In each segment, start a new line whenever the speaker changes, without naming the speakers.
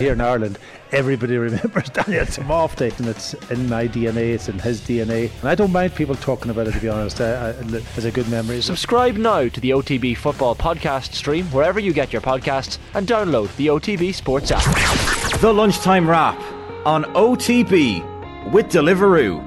Here in Ireland, everybody remembers Daniel Timofte, and it's in my DNA, it's in his DNA. And I don't mind people talking about it, to be honest. I, I, it's a good memory.
Subscribe now to the OTB Football Podcast stream wherever you get your podcasts and download the OTB Sports app.
The Lunchtime Wrap on OTB with Deliveroo.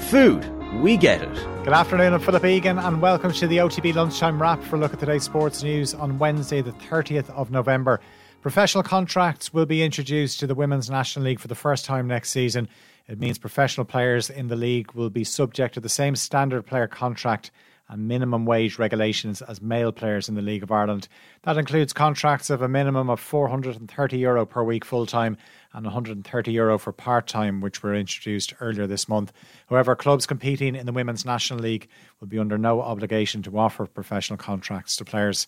Food, we get it.
Good afternoon, I'm Philip Egan, and welcome to the OTB Lunchtime Wrap for a look at today's sports news on Wednesday, the 30th of November. Professional contracts will be introduced to the Women's National League for the first time next season. It means professional players in the league will be subject to the same standard player contract and minimum wage regulations as male players in the League of Ireland. That includes contracts of a minimum of 430 euro per week full time and 130 euro for part time, which were introduced earlier this month. However, clubs competing in the Women's National League will be under no obligation to offer professional contracts to players.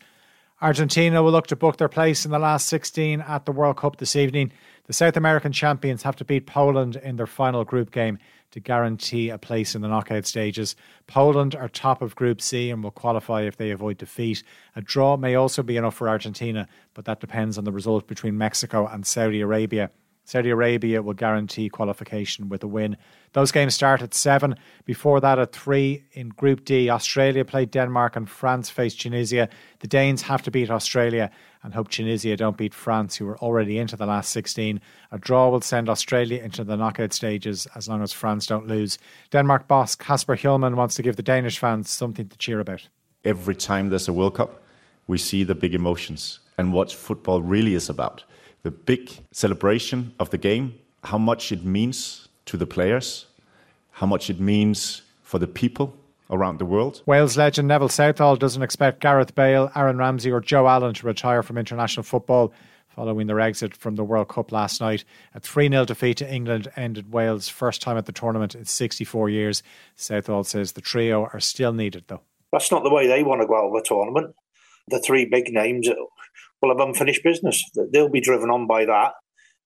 Argentina will look to book their place in the last 16 at the World Cup this evening. The South American champions have to beat Poland in their final group game to guarantee a place in the knockout stages. Poland are top of Group C and will qualify if they avoid defeat. A draw may also be enough for Argentina, but that depends on the result between Mexico and Saudi Arabia. Saudi Arabia will guarantee qualification with a win. Those games start at 7. Before that, at 3 in Group D, Australia played Denmark and France faced Tunisia. The Danes have to beat Australia and hope Tunisia don't beat France, who are already into the last 16. A draw will send Australia into the knockout stages as long as France don't lose. Denmark boss Kasper Hjulmand wants to give the Danish fans something to cheer about.
Every time there's a World Cup, we see the big emotions and what football really is about the big celebration of the game, how much it means to the players, how much it means for the people around the world.
Wales legend Neville Southall doesn't expect Gareth Bale, Aaron Ramsey, or Joe Allen to retire from international football following their exit from the World Cup last night. A 3 0 defeat to England ended Wales' first time at the tournament in 64 years. Southall says the trio are still needed, though.
That's not the way they want to go out of the tournament. The three big names will have unfinished business. They'll be driven on by that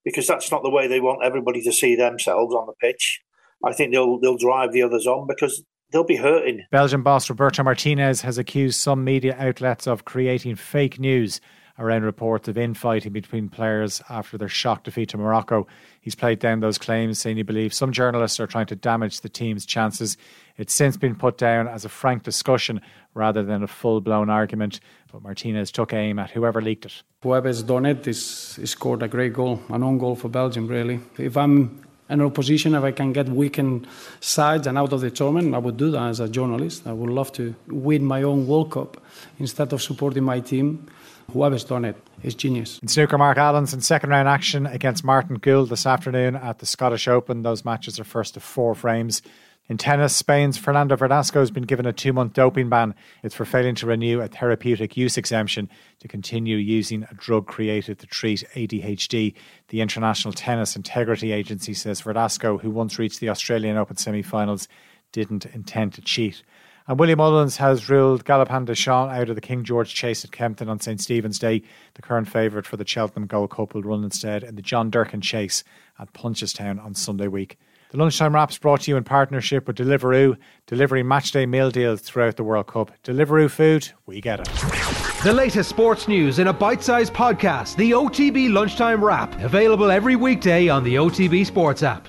because that's not the way they want everybody to see themselves on the pitch. I think they'll they'll drive the others on because they'll be hurting.
Belgian boss Roberto Martinez has accused some media outlets of creating fake news around reports of infighting between players after their shock defeat to Morocco. He's played down those claims, saying he believes some journalists are trying to damage the team's chances. It's since been put down as a frank discussion rather than a full blown argument, but Martinez took aim at whoever leaked it.
Whoever's done it is scored a great goal, an own goal for Belgium, really. If I'm in opposition, if I can get weakened sides and out of the tournament, I would do that as a journalist. I would love to win my own World Cup instead of supporting my team whoever's done it is genius.
In snooker, Mark Allen's in second round action against Martin Gould this afternoon at the Scottish Open. Those matches are first of four frames. In tennis, Spain's Fernando Verdasco has been given a two month doping ban. It's for failing to renew a therapeutic use exemption to continue using a drug created to treat ADHD. The International Tennis Integrity Agency says Verdasco, who once reached the Australian Open semi finals, didn't intend to cheat. And William Mullins has ruled Galopin Des Champs out of the King George Chase at Kempton on St Stephen's Day. The current favourite for the Cheltenham Gold Cup will run instead in the John Durkin Chase at Punchestown on Sunday week. The Lunchtime Wraps brought to you in partnership with Deliveroo, delivering matchday meal deals throughout the World Cup. Deliveroo food, we get it.
The latest sports news in a bite sized podcast, the OTB Lunchtime Wrap, available every weekday on the OTB Sports app.